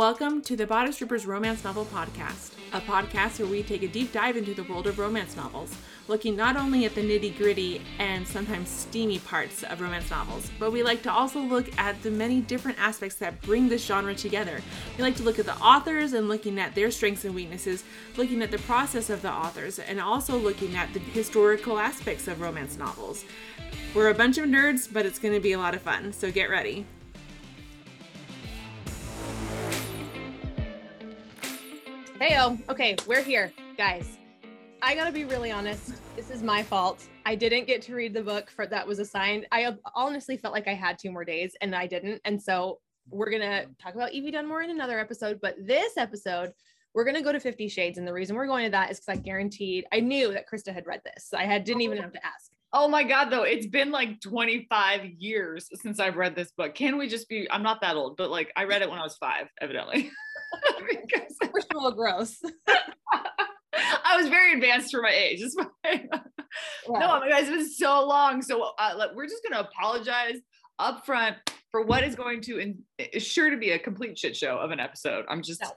Welcome to the Bodice Troopers Romance Novel Podcast, a podcast where we take a deep dive into the world of romance novels, looking not only at the nitty gritty and sometimes steamy parts of romance novels, but we like to also look at the many different aspects that bring this genre together. We like to look at the authors and looking at their strengths and weaknesses, looking at the process of the authors, and also looking at the historical aspects of romance novels. We're a bunch of nerds, but it's going to be a lot of fun, so get ready. Hey, oh, okay, we're here, guys. I gotta be really honest. This is my fault. I didn't get to read the book for that was assigned. I honestly felt like I had two more days and I didn't. And so we're gonna talk about Evie Dunmore in another episode. But this episode, we're gonna go to Fifty Shades, and the reason we're going to that is because I guaranteed I knew that Krista had read this. I had didn't even oh. have to ask. Oh my God, though, it's been like 25 years since I've read this book. Can we just be? I'm not that old, but like I read it when I was five, evidently. because we're a little gross. I was very advanced for my age. No, my guys, it's been so long. So uh, we're just going to apologize up front for what is going to and is sure to be a complete shit show of an episode. I'm just no.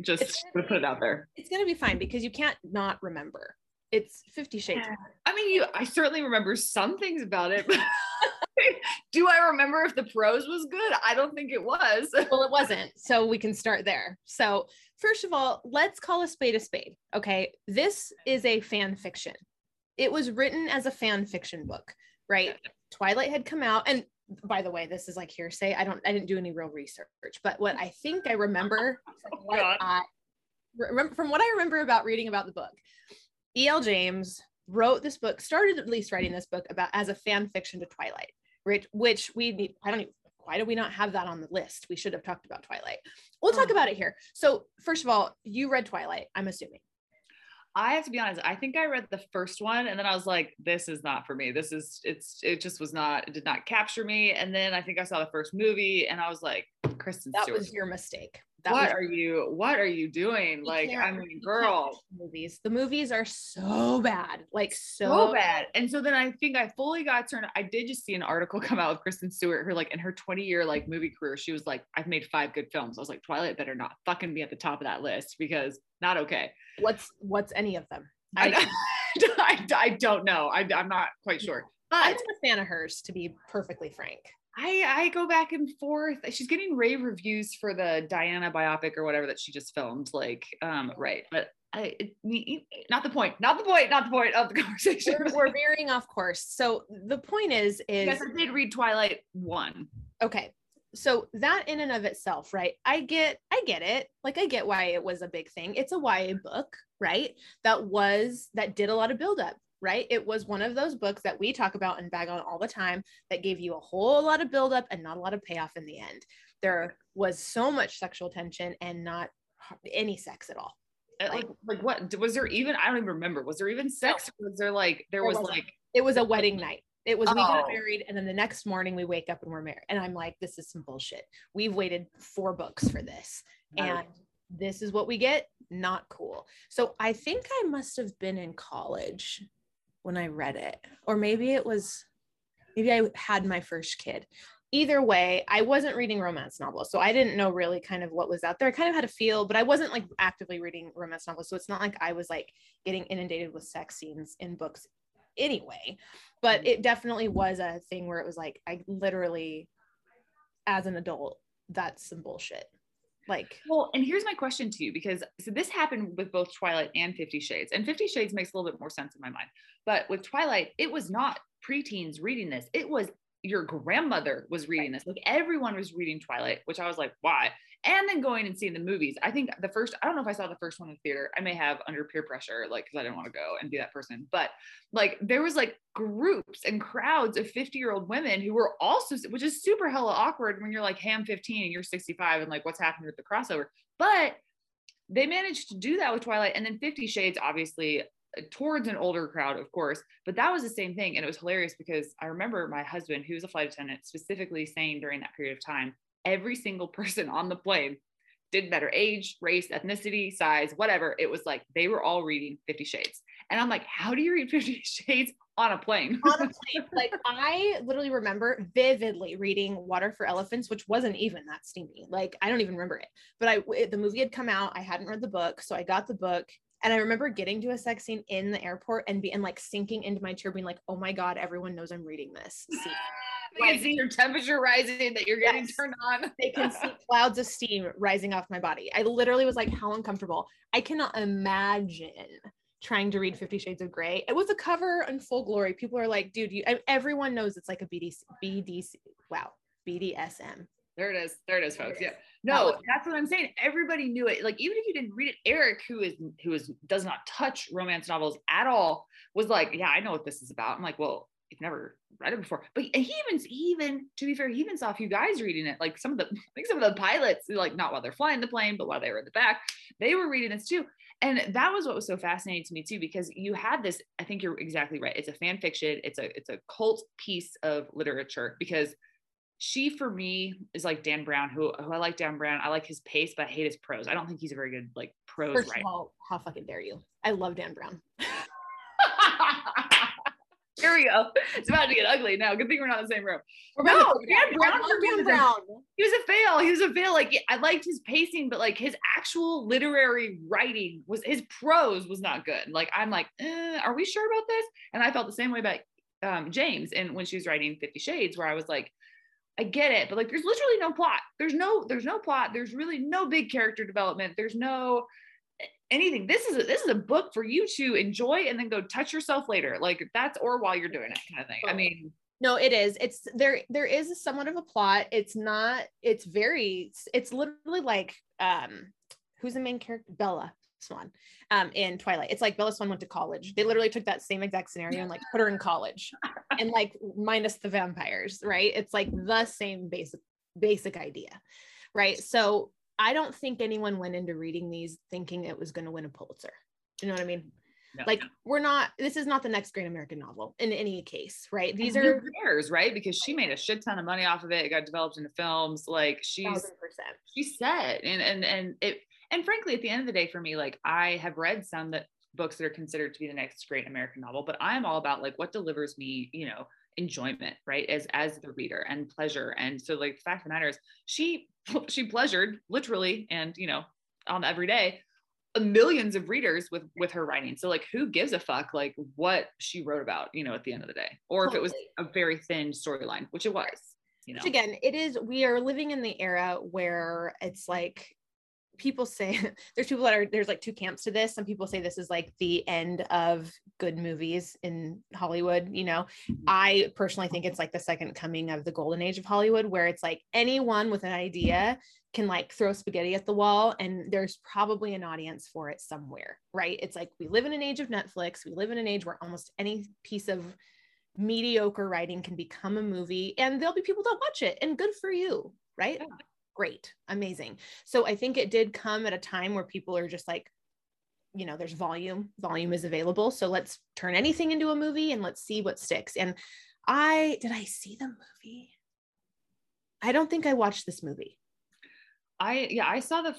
just going to put it out there. It's going to be fine because you can't not remember. It's 50 shades. I mean, you I certainly remember some things about it, but do I remember if the prose was good? I don't think it was. well, it wasn't. So we can start there. So, first of all, let's call a spade a spade. Okay. This is a fan fiction. It was written as a fan fiction book, right? Twilight had come out. And by the way, this is like hearsay. I don't, I didn't do any real research, but what I think I remember oh from what, I, from what I remember about reading about the book, E.L. James wrote this book, started at least writing this book about as a fan fiction to Twilight, which, which we need, I don't even, why do we not have that on the list? We should have talked about Twilight. We'll talk oh. about it here. So, first of all, you read Twilight, I'm assuming. I have to be honest, I think I read the first one and then I was like, this is not for me. This is, it's, it just was not, it did not capture me. And then I think I saw the first movie and I was like, Kristen that Stewart. was your mistake. That what was, are you what are you doing? Like, I mean, girl. Movies. The movies are so bad. Like so, so bad. And so then I think I fully got turned. I did just see an article come out with Kristen Stewart, her like in her 20 year like movie career, she was like, I've made five good films. I was like, Twilight better not fucking be at the top of that list because not okay. What's what's any of them? I, I, I don't know. I, I'm not quite sure. But I'm a fan of hers, to be perfectly frank. I I go back and forth. She's getting rave reviews for the Diana biopic or whatever that she just filmed. Like, um, right, but I, not the point, not the point, not the point of the conversation. We're, we're veering off course. So the point is, is yes, I did read Twilight one. Okay, so that in and of itself, right? I get, I get it. Like I get why it was a big thing. It's a YA book, right? That was that did a lot of buildup right? It was one of those books that we talk about and bag on all the time that gave you a whole lot of buildup and not a lot of payoff in the end. There was so much sexual tension and not any sex at all. Uh, like, like what was there even? I don't even remember. Was there even sex? Was there like there, there was like it was a wedding night. It was oh. we got oh. married and then the next morning we wake up and we're married. And I'm like, this is some bullshit. We've waited four books for this. And this is what we get. Not cool. So I think I must have been in college when I read it, or maybe it was, maybe I had my first kid. Either way, I wasn't reading romance novels, so I didn't know really kind of what was out there. I kind of had a feel, but I wasn't like actively reading romance novels, so it's not like I was like getting inundated with sex scenes in books anyway. But it definitely was a thing where it was like I literally, as an adult, that's some bullshit like well and here's my question to you because so this happened with both twilight and 50 shades and 50 shades makes a little bit more sense in my mind but with twilight it was not preteens reading this it was your grandmother was reading this like everyone was reading twilight which i was like why and then going and seeing the movies. I think the first, I don't know if I saw the first one in the theater. I may have under peer pressure, like, because I didn't want to go and be that person. But like, there was like groups and crowds of 50 year old women who were also, which is super hella awkward when you're like, hey, I'm 15 and you're 65 and like, what's happening with the crossover? But they managed to do that with Twilight. And then 50 Shades, obviously, uh, towards an older crowd, of course, but that was the same thing. And it was hilarious because I remember my husband, who was a flight attendant, specifically saying during that period of time, every single person on the plane didn't matter age, race, ethnicity, size, whatever. It was like they were all reading Fifty Shades. And I'm like, how do you read Fifty Shades on a plane. on a plane. Like I literally remember vividly reading Water for Elephants, which wasn't even that steamy. Like I don't even remember it. But I it, the movie had come out. I hadn't read the book, so I got the book. And I remember getting to a sex scene in the airport and being like sinking into my chair, being like, "Oh my god, everyone knows I'm reading this." Can see your temperature rising, that you're getting Yes. turned on. they can see clouds of steam rising off my body. I literally was like, "How uncomfortable!" I cannot imagine trying to read Fifty Shades of Grey. It was a cover in full glory. People are like, "Dude, you." Everyone knows it's like a BDC, BDC. Wow, BDSM. There it is. There it is, folks. There Yeah. No, that's what I'm saying. Everybody knew it. Like, even if you didn't read it, Eric, who is who is does not touch romance novels at all, was like, Yeah, I know what this is about. I'm like, Well, you've never read it before. But he even he even to be fair, he even saw a few guys reading it. Like some of the I think some of the pilots, like not while they're flying the plane, but while they were in the back, they were reading this too. And that was what was so fascinating to me too, because you had this, I think you're exactly right. It's a fan fiction, it's a it's a cult piece of literature because she for me is like Dan Brown, who, who I like Dan Brown. I like his pace, but I hate his prose. I don't think he's a very good like prose First writer. of all, how fucking dare you? I love Dan Brown. Here we go. It's about to get ugly now. Good thing we're not in the same room. We're No, Dan Brown for me Dan was a- Brown. He was a fail. He was a fail. Like I liked his pacing, but like his actual literary writing was his prose was not good. Like I'm like, eh, are we sure about this? And I felt the same way about um, James. And when she was writing Fifty Shades, where I was like, I get it, but like there's literally no plot. There's no there's no plot. There's really no big character development. There's no anything. This is a, this is a book for you to enjoy and then go touch yourself later. Like that's or while you're doing it kind of thing. I mean, No, it is. It's there. There is somewhat of a plot. It's not. It's very. It's literally like um, who's the main character? Bella Swan. Um, in Twilight, it's like Bella Swan went to college. They literally took that same exact scenario and like put her in college, and like minus the vampires, right? It's like the same basic basic idea, right? So I don't think anyone went into reading these thinking it was going to win a Pulitzer. Do you know what I mean? no. Like we're not. This is not the next great American novel in any case, right? These And are cares, right? Because she made a shit ton of money off of it. It got developed into films. Like she's she's set, and and and it. And frankly, at the end of the day, for me, like I have read some that books that are considered to be the next great American novel, but I'm all about like what delivers me, you know, enjoyment, right? As as the reader and pleasure. And so, like, the fact of the matter is, she she pleasured literally, and you know, on every day uh, millions of readers with with her writing so like who gives a fuck like what she wrote about you know at the end of the day or if it was a very thin storyline which it was you know Which again, it is. We are living in the era where it's like people say there's people that are there's like two camps to this. Some people say this is like the end of good movies in Hollywood. You know, I personally think it's like the second coming of the golden age of Hollywood, where it's like anyone with an idea can like throw spaghetti at the wall and there's probably an audience for it somewhere, right? It's like we live in an age of Netflix. We live in an age where almost any piece of mediocre writing can become a movie and there'll be people that watch it and good for you, right? Yeah. Great, amazing. So I think it did come at a time where people are just like, you know, there's volume, volume is available. So let's turn anything into a movie and let's see what sticks. And I did I see the movie? I don't think I watched this movie. i yeah i saw the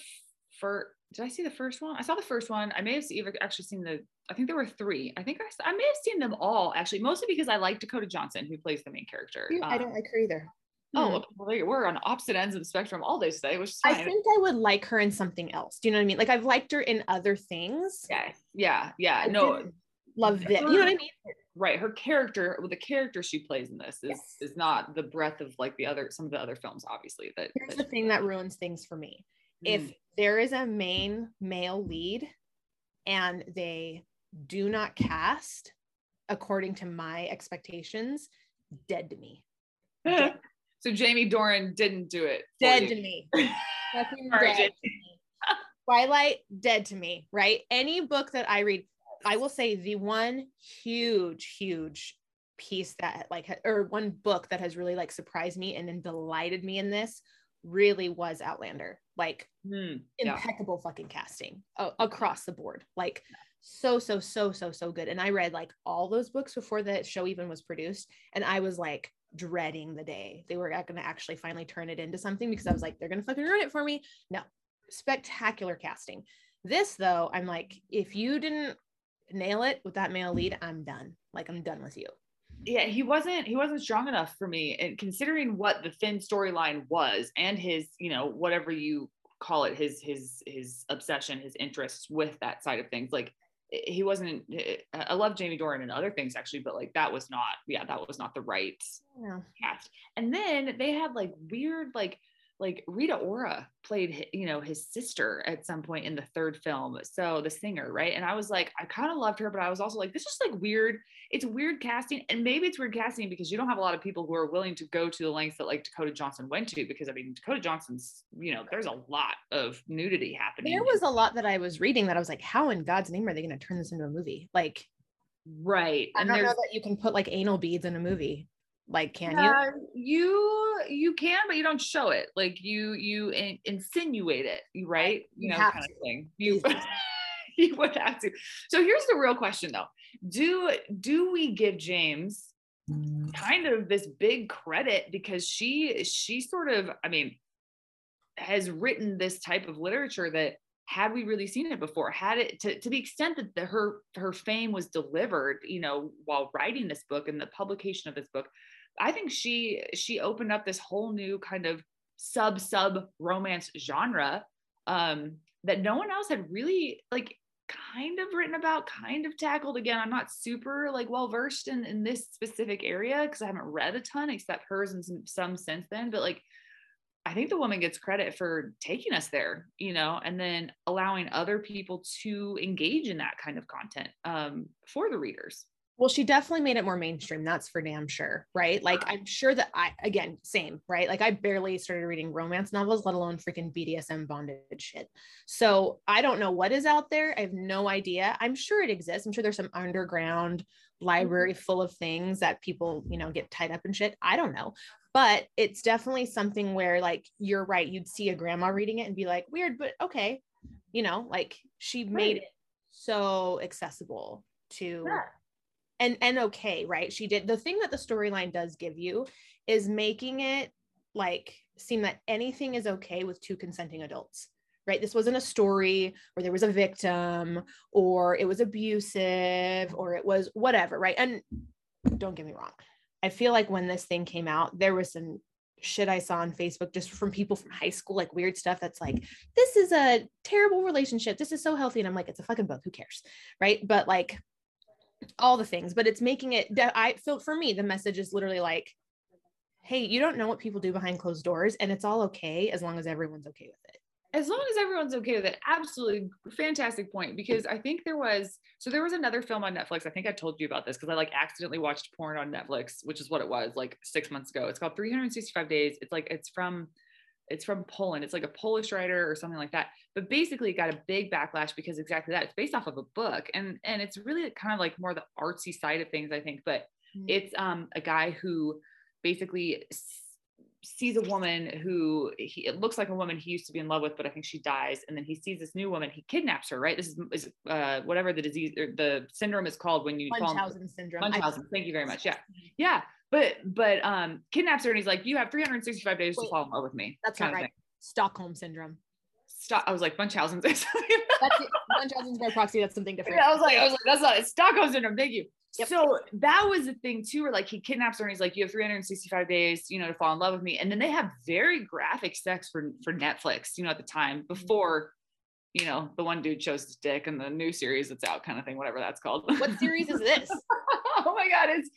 first did i see the first one i saw the first one i may have seen, actually seen the i think there were three i think I, I may have seen them all actually mostly because i like dakota johnson who plays the main character I Um, don't like her either. Oh well, we're on opposite ends of the spectrum all day today which is I think I would like her in something else. Do you know what I mean? Like I've liked her in other things. yeah yeah yeah I no love this. You know what I mean? right her character well, the character she plays in this is Yes. is not the breadth of like the other some of the other films obviously that, Here's that the thing that ruins things for me. Mm. If there is a main male lead and they do not cast according to my expectations, dead to me. so Jamie Dornan didn't do it. Dead to me. Fucking dead to me. Twilight, dead to me, right? Any book that I read, I will say the one huge, huge piece that like, or one book that has really like surprised me and then delighted me in this really was Outlander. Like yeah. impeccable fucking casting uh, across the board. Like so, so, so, so, so good. And I read like all those books before the show even was produced. And I was like dreading the day they were going to actually finally turn it into something because I was like, they're going to fucking ruin it for me. No, spectacular casting. This though, I'm like, if you didn't nail it with that male lead, I'm done. Like I'm done with you. Yeah, he wasn't he wasn't strong enough for me. And considering what the Finn storyline was and his, you know, whatever you call it, his his his obsession, his interests with that side of things, like he wasn't i love jamie dornan and other things actually but like that was not yeah that was not the right yeah. cast and then they had like weird like like Rita Ora played, you know, his sister at some point in the third film. So the singer, right? And I was like, I kind of loved her, but I was also like, this is like weird. It's weird casting. And maybe it's weird casting because you don't have a lot of people who are willing to go to the lengths that like Dakota Johnson went to. Because I mean, Dakota Johnson's, you know, there's a lot of nudity happening. There was a lot that I was reading that I was like, how in God's name are they going to turn this into a movie? Like, right. I and don't know that you can put like anal beads in a movie like can yeah, you you you can but you don't show it. Like you you in, insinuate it right. you, you know kind to. of thing. You you would have to. So here's the real question though. Do do we give james mm. kind of this big credit because she she sort of i mean has written this type of literature that had we really seen it before had it to, to the extent that the, her her fame was delivered you know while writing this book and the publication of this book I think she she opened up this whole new kind of sub sub romance genre um, that no one else had really like kind of written about, kind of tackled. Again, I'm not super like well versed in in this specific area because I haven't read a ton except hers and some, some since then. But like, I think the woman gets credit for taking us there, you know, and then allowing other people to engage in that kind of content um, for the readers. Well, she definitely made it more mainstream. That's for damn sure. Right. Like, I'm sure that I, again, same, right? Like, I barely started reading romance novels, let alone freaking BDSM bondage shit. So, I don't know what is out there. I have no idea. I'm sure it exists. I'm sure there's some underground library mm-hmm. full of things that people, you know, get tied up in shit. I don't know. But it's definitely something where, like, you're right. You'd see a grandma reading it and be like, weird, but okay. You know, like, she made it so accessible to. Yeah and and okay right she did the thing that the storyline does give you is making it like seem that anything is okay with two consenting adults right this wasn't a story where there was a victim or it was abusive or it was whatever right and don't get me wrong i feel like when this thing came out there was some shit I saw on Facebook just from people from high school, like weird stuff that's like, this is a terrible relationship. This is so healthy. And I'm like, it's a fucking book. Who cares? Right. But like, all the things, but it's making it I feel for me, the message is literally like, hey, you don't know what people do behind closed doors, and it's all okay as long as everyone's okay with it. As long as everyone's okay with it, absolutely fantastic point. Because I think there was so there was another film on Netflix. I think I told you about this because I like accidentally watched porn on Netflix, which is what it was like six months ago. It's called 365 Days. It's like it's from it's from Poland. It's like a Polish writer or something like that. But basically it got a big backlash because exactly that. It's based off of a book and and it's really kind of like more the artsy side of things, I think. But mm-hmm. it's um a guy who basically sees a woman who he it looks like a woman he used to be in love with, but I think she dies. And then he sees this new woman, he kidnaps her, right? This is, is uh, whatever the disease or the syndrome is called when you Munchausen syndrome. Munchausen. Thank you very much. Yeah. Yeah but but um kidnaps her and he's like you have 365 days Wait, to fall in love with me that's not right stockholm syndrome Stop. I was like Munchausen's. that's Munchausen's by proxy. That's something different. Yeah, I was like, I was like, that's not it's Stockholm syndrome. Thank you. Yep. So that was the thing too, where like he kidnaps her and he's like, you have 365 days, you know, to fall in love with me. And then they have very graphic sex for for Netflix, you know, at the time mm-hmm. before, you know, the one dude shows his dick and the new series that's out, kind of thing, whatever that's called. What series is this? oh my god, it's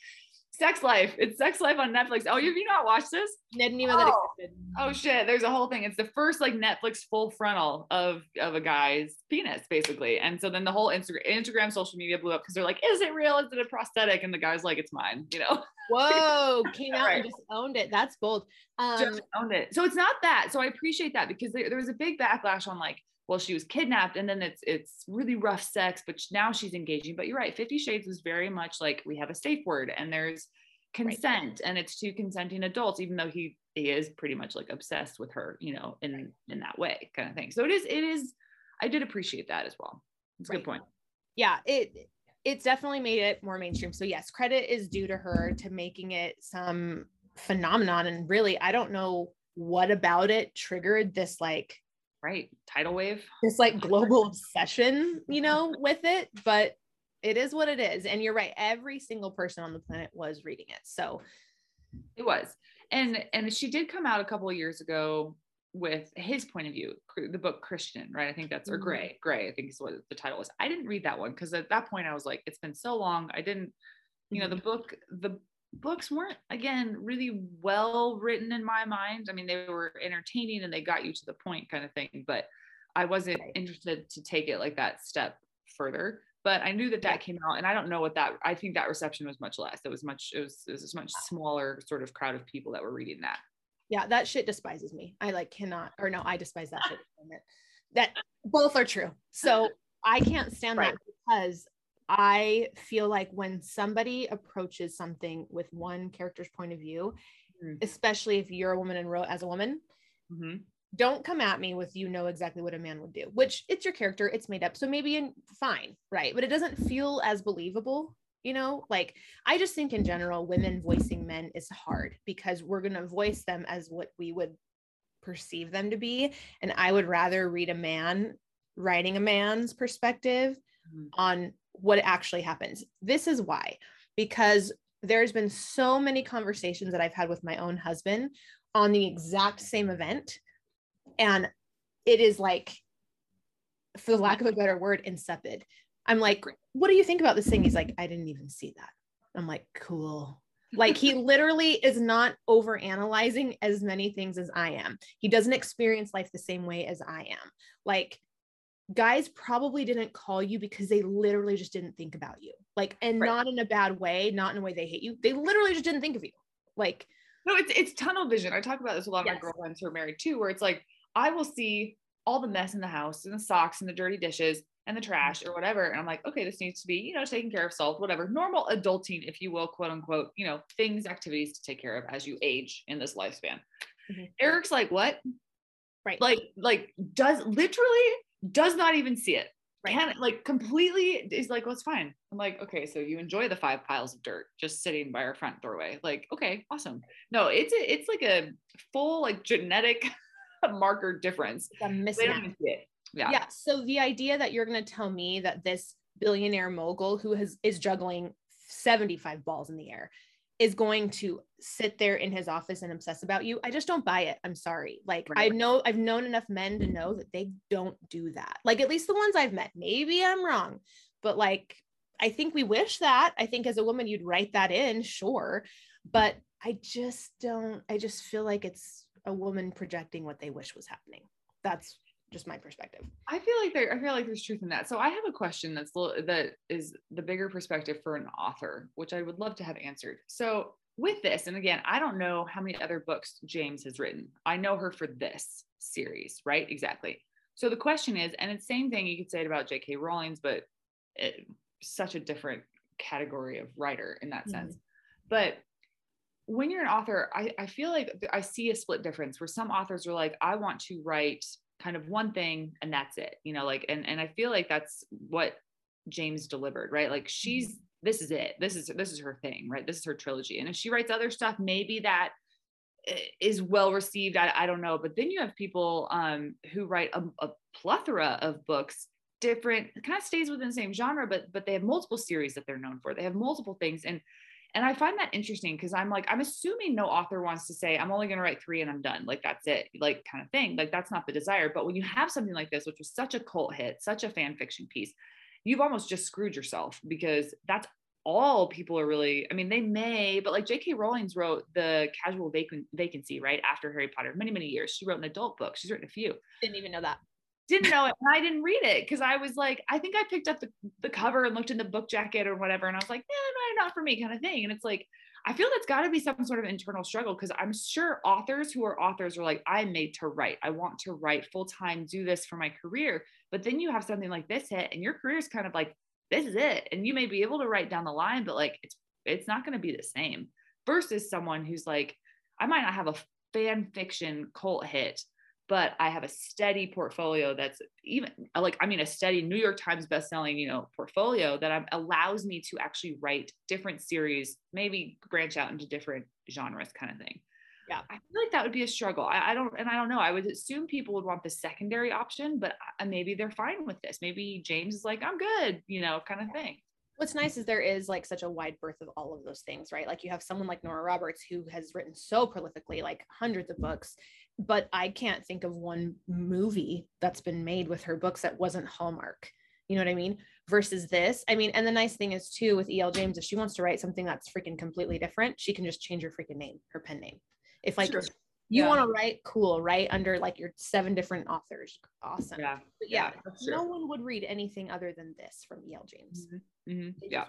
Sex Life. It's Sex Life on Netflix. Oh, have you not watched this? didn't even oh. that existed. Oh shit! There's a whole thing. It's the first like Netflix full frontal of of a guy's penis, basically. And so then the whole Instagram Instagram social media blew up because they're like, "Is it real? Is it a prosthetic?" And the guy's like, "It's mine." You know. Whoa! Came out right. and just owned it. That's bold. Um, just owned it. So it's not that. So I appreciate that because there, there was a big backlash on like well she was kidnapped and then it's it's really rough sex but now she's engaging. But you're right 50 shades was very much like we have a safe word and there's consent right. and it's two consenting adults even though he he is pretty much like obsessed with her you know in in that way kind of thing. So it is it is i did appreciate that as well. It's a right. good point. Yeah it it's definitely made it more mainstream. So yes credit is due to her to making it some phenomenon and really i don't know what about it triggered this like right tidal wave this like global obsession you know with it but it is what it is. And you're right. Every single person on the planet was reading it. So it was. And and she did come out a couple of years ago with his point of view, the book Christian, right? I think that's or Mhm. Gray. Gray, I think is what the title was. I didn't read that one because at that point I was like, it's been so long. I didn't, you know, the book, the books weren't again really well written in my mind. I mean, they were entertaining and they got you to the point kind of thing, but I wasn't interested to take it like that step further. But I knew that that came out, and I don't know what that. I think that reception was much less. It was much. It was. It was much smaller sort of crowd of people that were reading that. yeah, that shit despises me. I like cannot, or no, I despise that shit. That both are true. So I can't stand Right. that because I feel like when somebody approaches something with one character's point of view, Mhm. especially if you're a woman and wrote as a woman, hmm don't come at me with you know exactly what a man would do, which it's your character, it's made up. So maybe in fine, right? But it doesn't feel as believable, you know? Like I just think in general, women voicing men is hard because we're gonna voice them as what we would perceive them to be. And I would rather read a man writing a man's perspective Mhm. on what actually happens. This is why, because there's been so many conversations that I've had with my own husband on the exact same event. And it is like, for the lack of a better word, insipid. I'm like, what do you think about this thing? He's like, I didn't even see that. I'm like, cool. Like he literally is not over analyzing as many things as I am. He doesn't experience life the same way as I am. Like guys probably didn't call you because they literally just didn't think about you. Like, and Right. not in a bad way, not in a way they hate you. They literally just didn't think of you. Like, No, it's it's tunnel vision. I talk about this with a lot of Yes. my girlfriends who are married too, where it's like I will see all the mess in the house and the socks and the dirty dishes and the trash or whatever, and I'm like, okay, this needs to be you know taken care of, solved, whatever, normal adulting, if you will, quote unquote, you know, things, activities to take care of as you age in this lifespan. Mhm. Eric's like, what? right. Like, like does literally does not even see it. Right. Can like completely is like, well, it's fine. I'm like, okay, so you enjoy the five piles of dirt just sitting by our front doorway. Like, okay, awesome. No, it's a, it's like a full like genetic marker difference. It's a They don't even see it. Yeah. yeah so the idea that you're going to tell me that this billionaire mogul who has is juggling 75 balls in the air is going to sit there in his office and obsess about you i just don't buy it. I'm sorry. Like i know i've known enough men to know that they don't do that. Like at least the ones i've met. Maybe i'm wrong but like i think we wish that. I think as a woman you'd write that in sure but i just don't i just feel like it's a woman projecting what they wish was happening. That's just my perspective I feel like there I feel like there's truth in that. So I have a question that's that is the bigger perspective for an author, which I would love to have answered. So with this, and again, I don't know how many other books James has written. I know her for this series, right? Exactly. So the question is, and it's same thing you could say it about J.K. Rowling's, but it, such a different category of writer in that Mhm. sense. But when you're an author, I, I feel like I see a split difference where some authors are like, I want to write kind of one thing and that's it, you know, like, and, and I feel like that's what James delivered, right? Like she's, this is it. This is, this is her thing, right? This is her trilogy. And if she writes other stuff, maybe that is well received. I, I don't know. But then you have people um, who write a, a plethora of books different kind of stays within the same genre but but they have multiple series that they're known for they have multiple things and and i find that interesting because i'm like i'm assuming no author wants to say i'm only going to write three and i'm done like that's it like kind of thing like that's not the desire. But when you have something like this which was such a cult hit such a fan fiction piece you've almost just screwed yourself because that's all people are really i mean they may but like j.k rowling's wrote the casual vacant vacancy right after harry potter many many years. She wrote an adult book. She's written a few. Didn't even know that didn't know it and I didn't read it because I was like, I think I picked up the, the cover and looked in the book jacket or whatever. And I was like, yeah, no, not for me kind of thing. And it's like, I feel that's got to be some sort of internal struggle because I'm sure authors who are authors are like, I'm made to write. I want to write full time, do this for my career. But then you have something like this hit and your career is kind of like, this is it. And you may be able to write down the line, but like, it's, it's not going to be the same versus someone who's like, I might not have a fan fiction cult hit, but I have a steady portfolio that's even like I mean a steady New York Times bestselling you know portfolio that I'm, allows me to actually write different series, maybe branch out into different genres, kind of thing. Yeah. I feel like that would be a struggle. I, I don't, and I don't know. I would assume people would want the secondary option, but uh, maybe they're fine with this. Maybe James is like, I'm good, you know, kind of thing. what's nice is there is like such a wide berth of all of those things, right? Like you have someone like Nora Roberts who has written so prolifically, like hundreds of books, but I can't think of one movie that's been made with her books that wasn't Hallmark. You know what I mean? Versus this. I mean, and the nice thing is too with E.L. James, if she wants to write something that's freaking completely different, she can just change her freaking name, her pen name. If like sure. you yeah. want to write, cool, write under like your seven different authors. Awesome. Yeah. But yeah. yeah no one would read anything other than this from E.L. James. Mm-hmm. Mm-hmm. Yeah.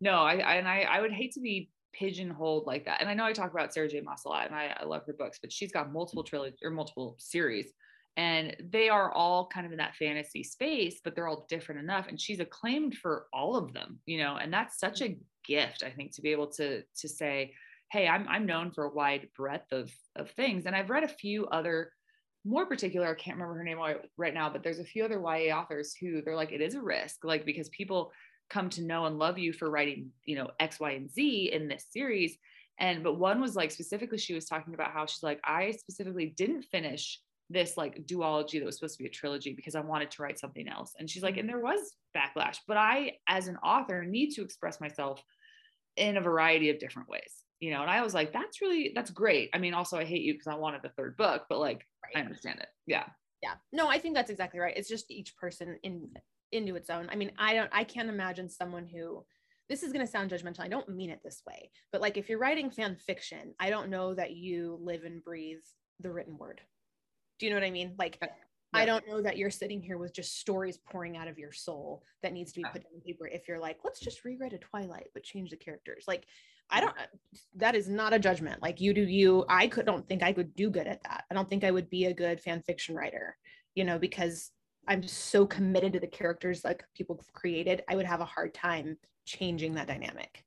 No, I, I and I I would hate to be pigeonholed like that. And I know I talk about Sarah J. Maas a lot, and I, I love her books, but she's got multiple mm-hmm. trilogy or multiple series, and they are all kind of in that fantasy space, but they're all different enough. And she's acclaimed for all of them, you know, and that's such a mm-hmm. gift, I think, to be able to to say, hey, I'm I'm known for a wide breadth of of things, and I've read a few other more particular, I can't remember her name right now, but there's a few other YA authors who they're like, it is a risk, like because people come to know and love you for writing, you know, X, Y, and Z in this series. And but one was like specifically, she was talking about how she's like, I specifically didn't finish this like duology that was supposed to be a trilogy because I wanted to write something else. And she's like, and mm-hmm. there was backlash, but I, as an author, need to express myself in a variety of different ways you know? And i was like that's really that's great. I mean also i hate you because i wanted the third book but like right. i understand it. Yeah. Yeah. No i think that's exactly right. It's just each person in into its own i mean i don't i can't imagine someone who this is going to sound judgmental i don't mean it this way but like if you're writing fan fiction i don't know that you live and breathe the written word do you know what i mean like yeah. I don't know that you're sitting here with just stories pouring out of your soul that needs to be put on paper. If you're like, let's just rewrite a Twilight, but change the characters. Like, I don't, that is not a judgment. Like you do you, I could, don't think I could do good at that. I don't think I would be a good fan fiction writer, you know, because I'm so committed to the characters like people have created. I would have a hard time changing that dynamic.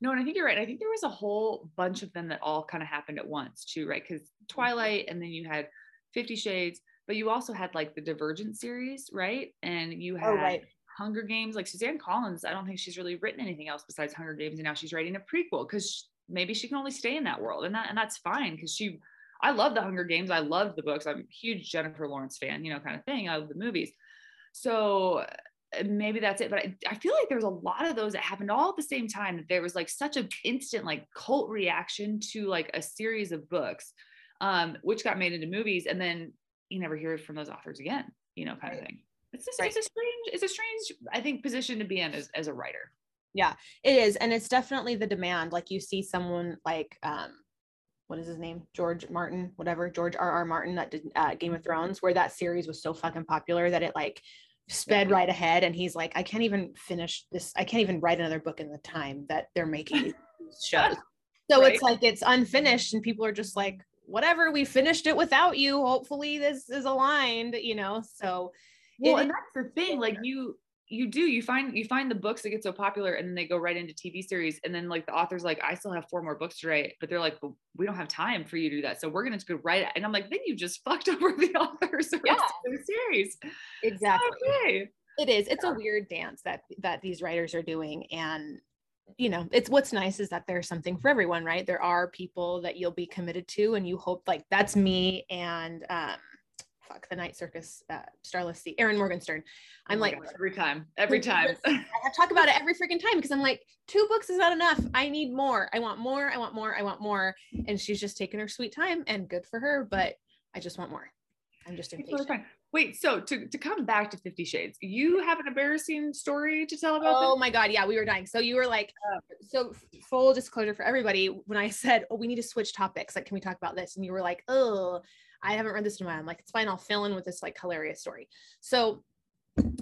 No, and I think you're right. I think there was a whole bunch of them that all kind of happened at once too, right? Because Twilight, and then you had Fifty Shades, but you also had like the Divergent series, right? And you oh, had oh, right. Hunger Games. Like Suzanne Collins, I don't think she's really written anything else besides Hunger Games, and now she's writing a prequel because maybe she can only stay in that world, and that and that's fine because she. I love the Hunger Games. I love the books. I'm a huge Jennifer Lawrence fan, you know, kind of thing. I love the movies. So uh, maybe that's it. But I, I feel like there's a lot of those that happened all at the same time. That there was like such an instant like cult reaction to like a series of books, um, which got made into movies, and then you never hear from those authors again, you know, kind of thing it's, just, right. it's a strange it's a strange i think position to be in as, as a writer yeah it is and it's definitely the demand like you see someone like um what is his name? George martin whatever george r r martin that did uh, game of thrones where that series was so fucking popular that it like sped right ahead and he's like i can't even finish this i can't even write another book in the time that they're making shows. So right. it's like it's unfinished and people are just like whatever we finished it without you. Hopefully this is aligned you know? So well and that's the thing like you you do you find you find the books that get so popular and then they go right into tv series and then like the author's like i still have four more books to write but they're like well, we don't have time for you to do that so we're going to go write it and i'm like then you just fucked over the authors yeah. the series exactly okay. it is it's yeah. a weird dance that that these writers are doing and you know it's what's nice is that there's something for everyone right there are people that you'll be committed to and you hope like that's me and um fuck the night circus uh, starless sea erin morgenstern. I'm oh like God, every time every time. I talk about it every freaking time because i'm like two books is not enough. I need more. I want more. I want more. I want more. And she's just taking her sweet time and good for her but i just want more. I'm just impatient. Wait, so to, to come back to Fifty Shades, you have an embarrassing story to tell about? Oh my God. Yeah, we were dying. So you were like, uh, so full disclosure for everybody, when I said, oh, we need to switch topics, like, can we talk about this? And you were like, oh, I haven't read this in a while. I'm like, it's fine. I'll fill in with this like hilarious story. So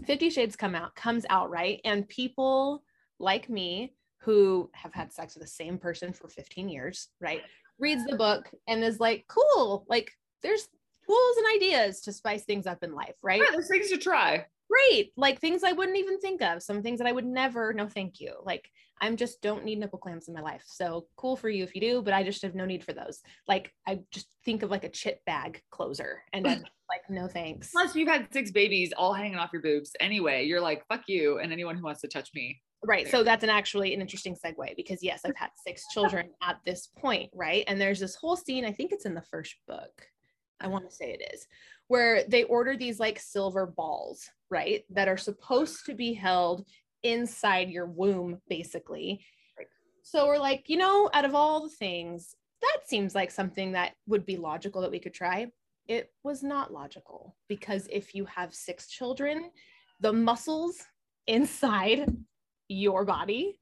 Fifty Shades come out, comes out, right? And people like me who have had sex with the same person for 15 years, right? Reads the book and is like, cool, like there's tools and ideas to spice things up in life, right? Yeah, there's things to try. Great. Like things I wouldn't even think of, some things that I would never, no, thank you. Like I'm just don't need nipple clamps in my life. So cool for you if you do, but I just have no need for those. Like I just think of like a chip bag closer and I'm like, no thanks. Plus you've had six babies all hanging off your boobs anyway. You're like, fuck you and anyone who wants to touch me. Right. So that's an actually an interesting segue because yes, I've had six children at this point, right? And there's this whole scene, I think it's in the first book. I want to say it is, where they order these like silver balls, right? That are supposed to be held inside your womb, basically. So we're like, you know, out of all the things, that seems like something that would be logical that we could try. It was not logical because if you have six children, the muscles inside your body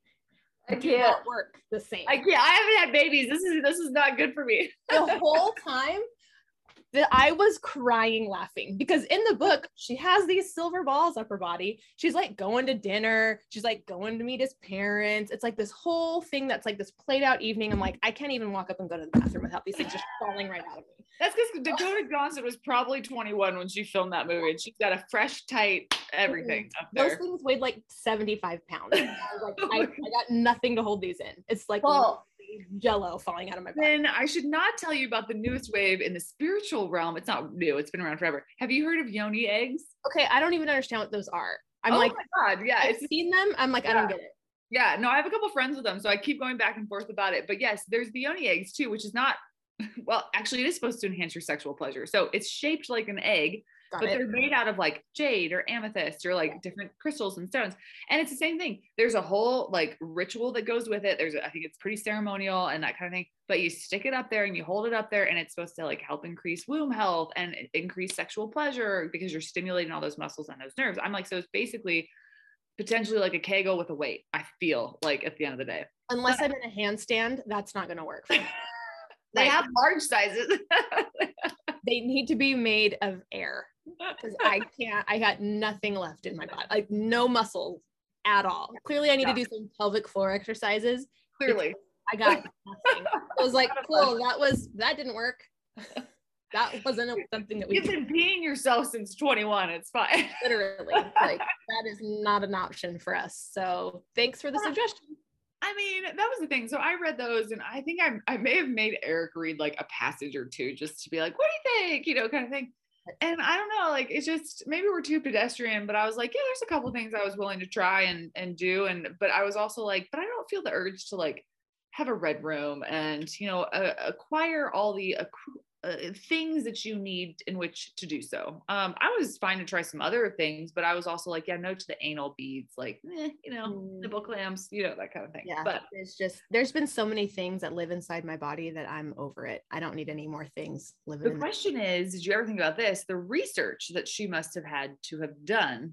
I can't work the same. I can't. I haven't had babies. This is this is not good for me. the whole time that I was crying laughing because in the book, she has these silver balls up her body. She's like going to dinner. She's like going to meet his parents. It's like this whole thing that's like this played out evening. I'm like, I can't even walk up and go to the bathroom without these things just falling right out of me. That's because Dakota Johnson was probably 21 when she filmed that movie and she's got a fresh, tight everything up there. Those things weighed like 75 pounds. I was like, I, I, got nothing to hold these in. It's like, well, jello falling out of my body. Then I should not tell you about the newest wave in the spiritual realm. It's not new, it's been around forever. Have you heard of yoni eggs? Okay, I don't even understand what those are. I'm like, oh like, my God, yeah. I've seen them. I'm like, yeah. I don't get it. Yeah, no, I have a couple friends with them, so I keep going back and forth about it. But yes, there's the yoni eggs too, which is not well, actually, it is supposed to enhance your sexual pleasure. So it's shaped like an egg, Got but it. they're made out of like jade or amethyst or like different crystals and stones. And it's the same thing. There's a whole like ritual that goes with it. There's, I think it's pretty ceremonial and that kind of thing. But you stick it up there and you hold it up there, and it's supposed to like help increase womb health and increase sexual pleasure because you're stimulating all those muscles and those nerves. I'm like, so it's basically potentially like a kegel with a weight. I feel like at the end of the day. Unless but, I'm in a handstand, that's not going to work. they have large sizes. they need to be made of air because I can't, I got nothing left in my body, like no muscles at all. Clearly, I need yeah. to do some pelvic floor exercises. Clearly, I got nothing. I was like, cool, that was, that didn't work. That wasn't something that we You've been being yourself since 21. It's fine. Literally, like that is not an option for us. So thanks for the suggestion. I mean, that was the thing. So I read those and I think I, I may have made Eric read like a passage or two just to be like, what do you think? You know, kind of thing and I don't know, like it's just maybe we're too pedestrian, but I was like, yeah, there's a couple things I was willing to try and and do, and but I was also like, but I don't feel the urge to like have a red room and you know uh, acquire all the uh, things that you need in which to do so. Um, I was fine to try some other things, but I was also like, yeah, no to the anal beads, like, eh, you know, mm. nipple clamps, you know, that kind of thing. Yeah. But it's just, there's been so many things that live inside my body that I'm over it. I don't need any more things living. The question is, did you ever think about this? The research that she must have had to have done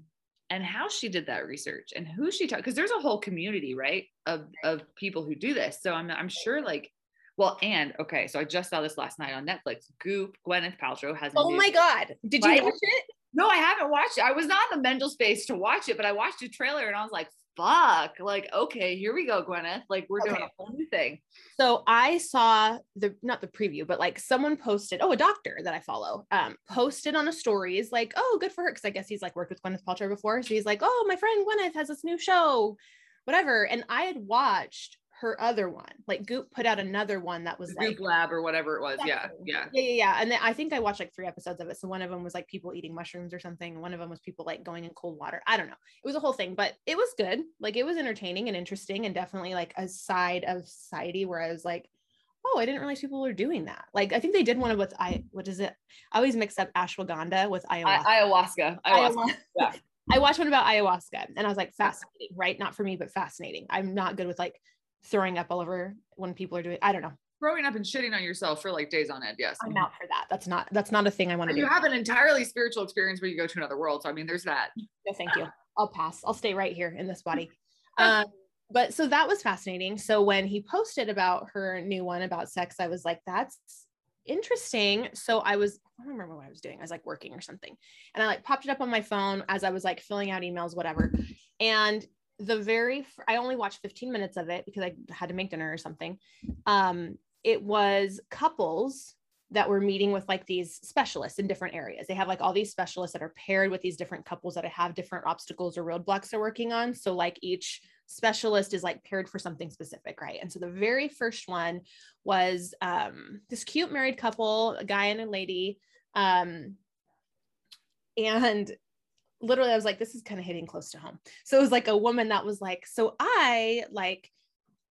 and how she did that research and who she taught, because there's a whole community, right, of, of people who do this. So I'm, I'm sure like well, and okay, so I just saw this last night on Netflix. Goop, Gwyneth Paltrow has. oh my god! Did you watch it? No, I haven't watched it. I was not in the mental space to watch it, but I watched a trailer and I was like, "Fuck!" Like, okay, here we go, Gwyneth. Like, we're okay. doing a whole new thing. So I saw the not the preview, but like someone posted. Oh, a doctor that I follow um posted on a story is like, "Oh, good for her," because I guess he's like worked with Gwyneth Paltrow before. So he's like, "Oh, my friend Gwyneth has this new show." Whatever. And I had watched her other one. Like Goop put out another one that was like Goop Lab or whatever it was. Yeah, yeah, yeah, yeah, yeah. And then I think I watched like three episodes of it. So one of them was like people eating mushrooms or something. One of them was people like going in cold water. I don't know. It was a whole thing, but it was good. Like it was entertaining and interesting, and definitely like a side of society where I was like, oh, I didn't realize people were doing that. Like I think they did one with I. What is it? I always mix up ashwagandha with ayahuasca. I- ayahuasca. Ayahuasca. ayahuasca. Yeah. I watched one about ayahuasca and I was like, fascinating, right? Not for me, but fascinating. I'm not good with like throwing up all over when people are doing I don't know. Throwing up and shitting on yourself for like days on end. Yes. I'm out for that. That's not that's not a thing I want to do. You have an entirely spiritual experience where you go to another world. So I mean there's that. No, thank you. I'll pass. I'll stay right here in this body. Um, but so that was fascinating. So when he posted about her new one about sex, I was like, that's interesting. So I was, I don't remember what I was doing. I was like working or something. And I like popped it up on my phone as I was like filling out emails, whatever. And the very I only watched 15 minutes of it because I had to make dinner or something. Um, it was couples that were meeting with like these specialists in different areas. They have like all these specialists that are paired with these different couples that have different obstacles or roadblocks they're working on. So like each specialist is like paired for something specific, right? And so the very first one was um, this cute married couple, a guy and a lady. Um, and literally I was like, this is kind of hitting close to home. So it was like a woman that was like, so I like,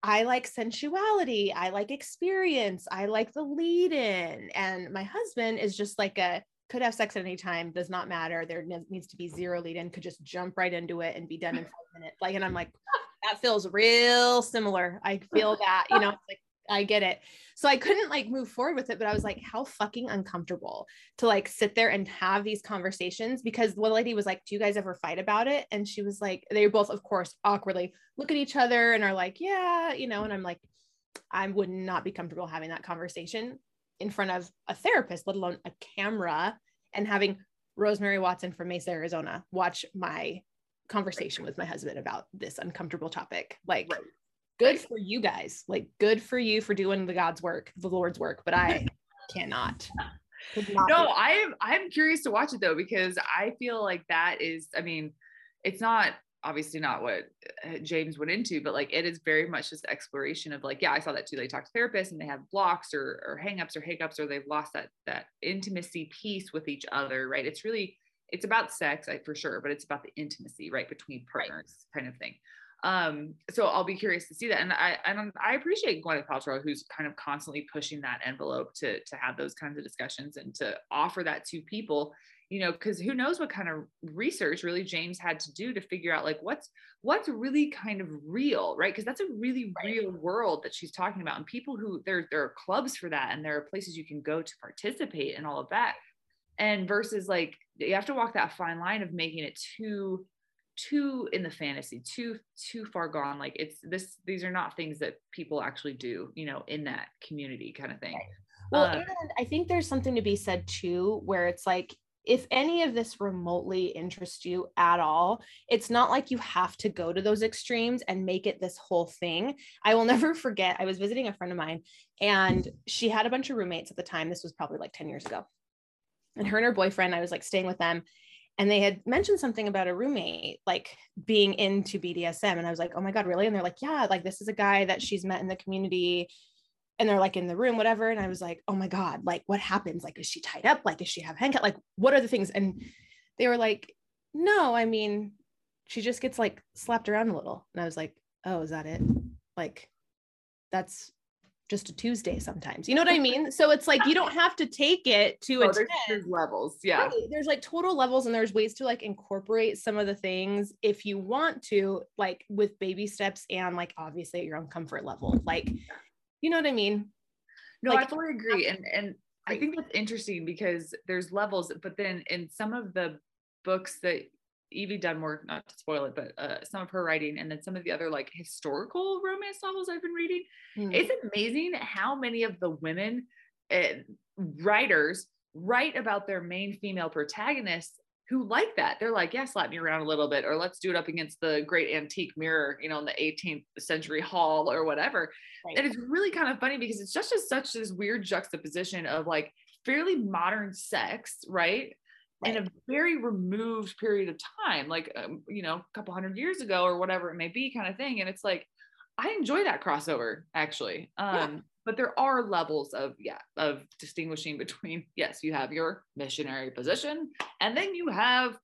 I like sensuality. I like experience. I like the lead in. And my husband is just like a could have sex at any time, does not matter. There needs to be zero lead in, could just jump right into it and be done in five minutes. Like, and I'm like, that feels real similar. I feel that, you know, like I get it. So I couldn't like move forward with it, but I was like, how fucking uncomfortable to like sit there and have these conversations because the lady was like, Do you guys ever fight about it? And she was like, they both, of course, awkwardly look at each other and are like, Yeah, you know, and I'm like, I would not be comfortable having that conversation in front of a therapist, let alone a camera, and having Rosemary Watson from Mesa, Arizona watch my conversation with my husband about this uncomfortable topic. Like, right good for you guys. Like good for you for doing the God's work, the Lord's work, but I cannot. No, I'm I'm curious to watch it though because I feel like that is I mean, it's not obviously not what uh, James went into, but like it is very much this exploration of like, yeah, I saw that too. They talk to therapists and they have blocks or or hangups or hiccups or they've lost that that intimacy piece with each other, right? It's really it's about sex, I, for sure, but it's about the intimacy, right, between partners, right. kind of thing. Um, so I'll be curious to see that. And I and I appreciate Gwyneth Paltrow, who's kind of constantly pushing that envelope to to have those kinds of discussions and to offer that to people, you know, because who knows what kind of research really James had to do to figure out like what's what's really kind of real, right? Because that's a really right. real world that she's talking about. And people who there there are clubs for that and there are places you can go to participate and all of that. And versus like you have to walk that fine line of making it too too in the fantasy too too far gone like it's this these are not things that people actually do you know in that community kind of thing well uh, and i think there's something to be said too where it's like if any of this remotely interests you at all, it's not like you have to go to those extremes and make it this whole thing. I will never forget, I was visiting a friend of mine and she had a bunch of roommates at the time. This was probably like 10 years ago. And her and her boyfriend, I was like staying with them and they had mentioned something about a roommate like being into BDSM and I was like, "Oh my god, really?" And they're like, "Yeah, like this is a guy that she's met in the community." And they're like in the room, whatever. And I was like, oh my God, like what happens? Like, is she tied up? Like, does she have handcuff? Like, what are the things? And they were like, no, I mean, she just gets like slapped around a little. And I was like, oh, is that it? Like, that's just a Tuesday sometimes. You know what I mean? So it's like you don't have to take it to oh, a there's, there's levels. Yeah. Right. There's like total levels and there's ways to like incorporate some of the things if you want to, like with baby steps and like obviously at your own comfort level. Like, you know what I mean? No, like, I fully agree. And and I think that's interesting because there's levels, but then in some of the books that Evie Dunmore, not to spoil it, but uh, some of her writing, and then some of the other like historical romance novels I've been reading. Mm. It's amazing how many of the women uh, writers write about their main female protagonists who like that. They're like, yeah, slap me around a little bit, or let's do it up against the great antique mirror, you know, in the 18th century hall or whatever. Right. And it's really kind of funny because it's just, just such this weird juxtaposition of like fairly modern sex, right? Right. in a very removed period of time, like, um, you know, a couple hundred years ago or whatever it may be, kind of thing. And it's like, I enjoy that crossover actually. Um, yeah. But there are levels of, yeah, of distinguishing between, yes, you have your missionary position, and then you have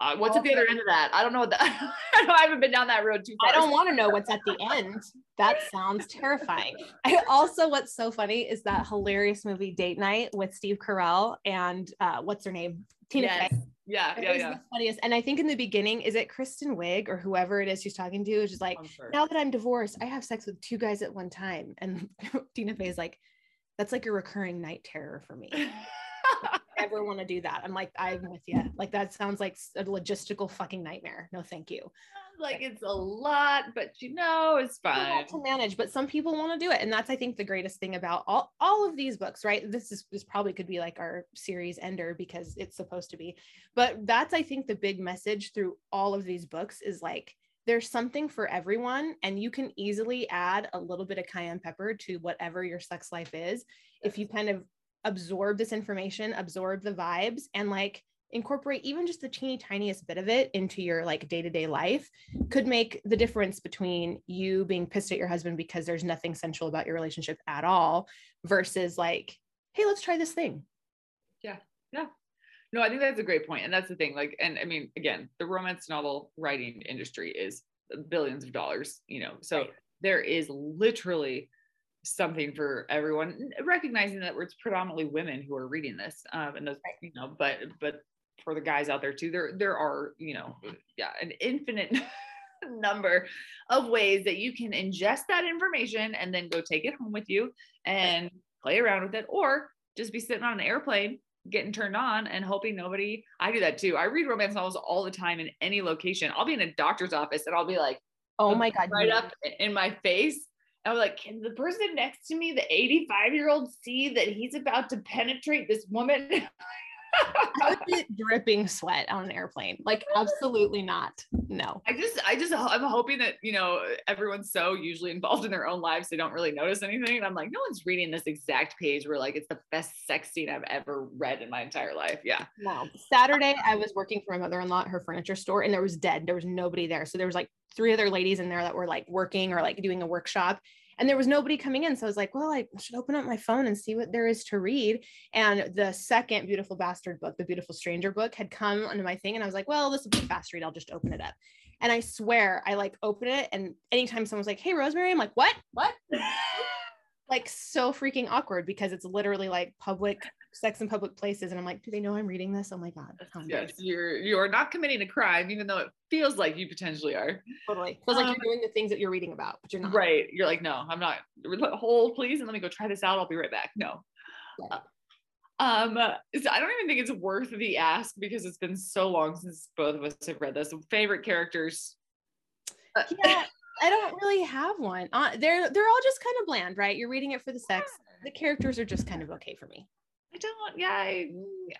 uh, what's at the other end of that? I don't know what that. I, know I haven't been down that road too far. I don't want to know what's at the end. That sounds terrifying. I also, what's so funny is that hilarious movie Date Night with Steve Carell and uh, what's her name, Tina yes. Fey. Yeah, yeah, yeah. The funniest. And I think in the beginning, is it Kristen Wiig or whoever it is she's talking to is just like, sure. now that I'm divorced, I have sex with two guys at one time. And Tina Fey is like, that's like a recurring night terror for me. ever want to do that. I'm like, I'm with you. Like that sounds like a logistical fucking nightmare. No, thank you. Like it's a lot, but you know, it's fine to manage. But some people want to do it, and that's I think the greatest thing about all all of these books. Right? This is this probably could be like our series ender because it's supposed to be. But that's I think the big message through all of these books is like there's something for everyone and you can easily add a little bit of cayenne pepper to whatever your sex life is if you kind of absorb this information, absorb the vibes, and like incorporate even just the teeny tiniest bit of it into your like day-to-day life could make the difference between you being pissed at your husband because there's nothing sensual about your relationship at all versus like hey let's try this thing. Yeah. Yeah. No i think that's a great point and that's the thing like and i mean again the romance novel writing industry is uh, billions of dollars you know so right. there is literally something for everyone, recognizing that it's predominantly women who are reading this. Um, and those, you know, but but for the guys out there too, there there are, you know, yeah, an infinite number of ways that you can ingest that information and then go take it home with you and play around with it, or just be sitting on an airplane getting turned on and hoping nobody I do that too. I read romance novels all the time in any location. I'll be in a doctor's office and I'll be like, oh my God. Right up in my face. I was like, can the person next to me, the 85 year old, see that he's about to penetrate this woman? I would be dripping sweat on an airplane. Like, absolutely not. No. I just, I just, I'm hoping that, you know, everyone's so usually involved in their own lives, they don't really notice anything. And I'm like, no one's reading this exact page where like it's the best sex scene I've ever read in my entire life. Yeah. No. Saturday, I was working for my mother in law at her furniture store and there was dead. There was nobody there. So there was like three other ladies in there that were like working or like doing a workshop and there was nobody coming in. So I was like, well, I should open up my phone and see what there is to read. And the second Beautiful Bastard book, the Beautiful Stranger book, had come onto my thing. And I was like, well, this will be a fast read. I'll just open it up. And I swear I like open it. And anytime someone's like, hey, Rosemary, I'm like, what? What? like so freaking awkward because it's literally like public sex in public places and i'm like do they know i'm reading this oh my god yes you're you're not committing a crime even though it feels like you potentially are totally feels um, like you're doing the things that you're reading about but you're not right you're like no i'm not hold please and let me go try this out i'll be right back no yeah. um so i don't even think it's worth the ask because it's been so long since both of us have read this favorite characters uh, yeah I don't really have one. Uh, they're they're all just kind of bland, right? You're reading it for the sex. The characters are just kind of okay for me. I don't. Yeah, I,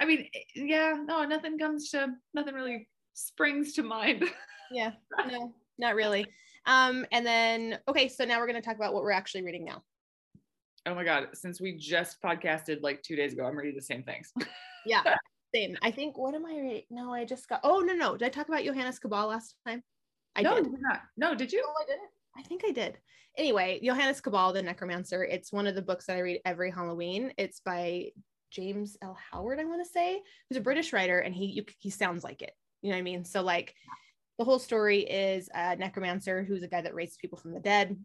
I mean, yeah, no, nothing comes to nothing really springs to mind. yeah, no, not really. Um, and then okay, so now we're gonna talk about what we're actually reading now. Oh my god! Since we just podcasted like two days ago, I'm reading the same things. yeah, same. I think. What am I reading? No, I just got. Oh no, no. Did I talk about Johannes Cabal last time? I no, did. not. No, did you? No, I didn't. I think I did. Anyway, Johannes Cabal, the Necromancer. It's one of the books that I read every Halloween. It's by James L. Howard, I want to say, who's a British writer, and he you, he sounds like it. You know what I mean? So like, the whole story is a necromancer who's a guy that raises people from the dead.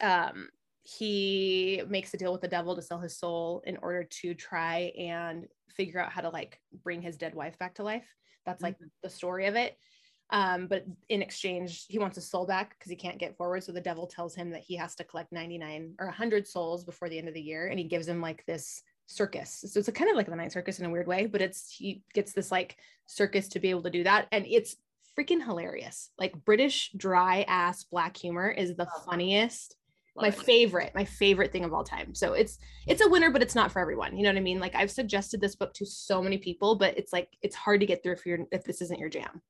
Um, he makes a deal with the devil to sell his soul in order to try and figure out how to like bring his dead wife back to life. That's like mm-hmm. the story of it. Um, but in exchange, he wants his soul back because he can't get forward. So the devil tells him that he has to collect 99 or 100 souls before the end of the year. And he gives him like this circus. So it's a kind of like the night circus in a weird way, but it's he gets this like circus to be able to do that. And it's freaking hilarious. Like British dry ass black humor is the funniest. my favorite, my favorite thing of all time. So it's it's a winner, but it's not for everyone. You know what I mean? Like I've suggested this book to so many people, but it's like it's hard to get through if you're if this isn't your jam.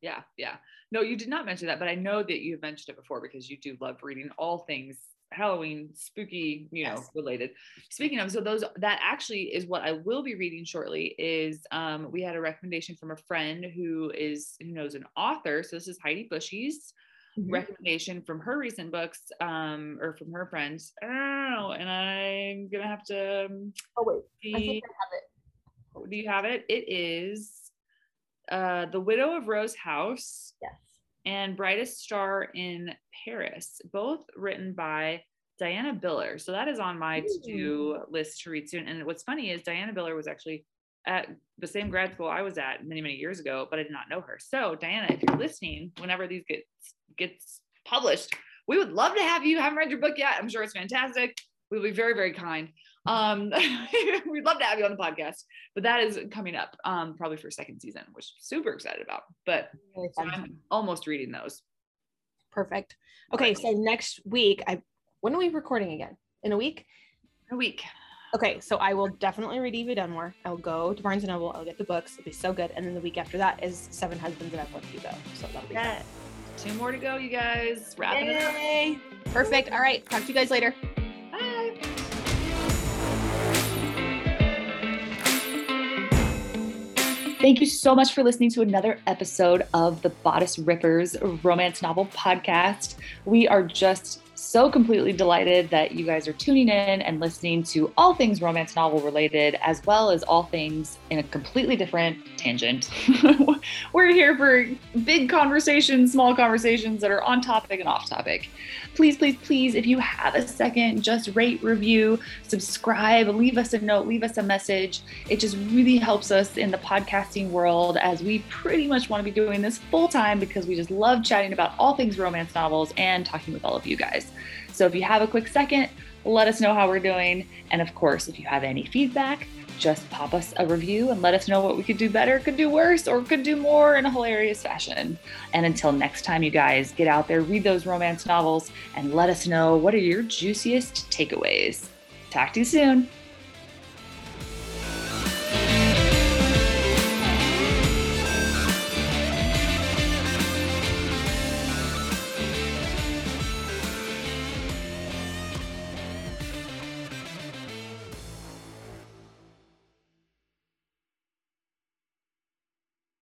Yeah, yeah. No, you did not mention that, but I know that you've mentioned it before because you do love reading all things Halloween, spooky, you know, yes. related. Speaking of, so those that actually is what I will be reading shortly. Is um, we had a recommendation from a friend who is who knows an author. So this is Heidi Bushy's mm-hmm. recommendation from her recent books, um, or from her friends. I don't know, and I'm gonna have to. Um, oh wait, see, I think I have it. Do you have it? It is uh, The Widow of Rose House. Yes and Brightest Star in Paris, both written by Diana Biller. So that is on my to do list to read soon. And what's funny is Diana Biller was actually at the same grad school I was at many, many years ago, but I did not know her. So Diana, if you're listening, whenever these get gets published, we would love to have you. Haven't read your book yet. I'm sure it's fantastic. We'll be very, very kind. Um, we'd love to have you on the podcast, but that is coming up um, probably for second season, which I'm super excited about. But so I'm almost reading those. Perfect. Okay, so next week, I when are we recording again? In a week? A week. Okay, so I will definitely read Evie Dunmore. I will go to Barnes and Noble. I'll get the books. It'll be so good. And then the week after that is Seven Husbands and Evelyn Hugo. So that'll be yeah. Two more to go, you guys. Wrapping Yay. it up. Perfect. All right. Talk to you guys later. Thank you so much for listening to another episode of the Bodice Rippers Romance Novel Podcast. We are just so completely delighted that you guys are tuning in and listening to all things romance novel related, as well as all things in a completely different tangent. We're here for big conversations, small conversations that are on topic and off topic. Please, please, please, if you have a second, just rate, review, subscribe, leave us a note, leave us a message. It just really helps us in the podcasting world as we pretty much want to be doing this full time because we just love chatting about all things romance novels and talking with all of you guys. So if you have a quick second, let us know how we're doing. And of course, if you have any feedback, just pop us a review and let us know what we could do better, could do worse, or could do more in a hilarious fashion. And until next time, you guys get out there, read those romance novels, and let us know what are your juiciest takeaways. Talk to you soon.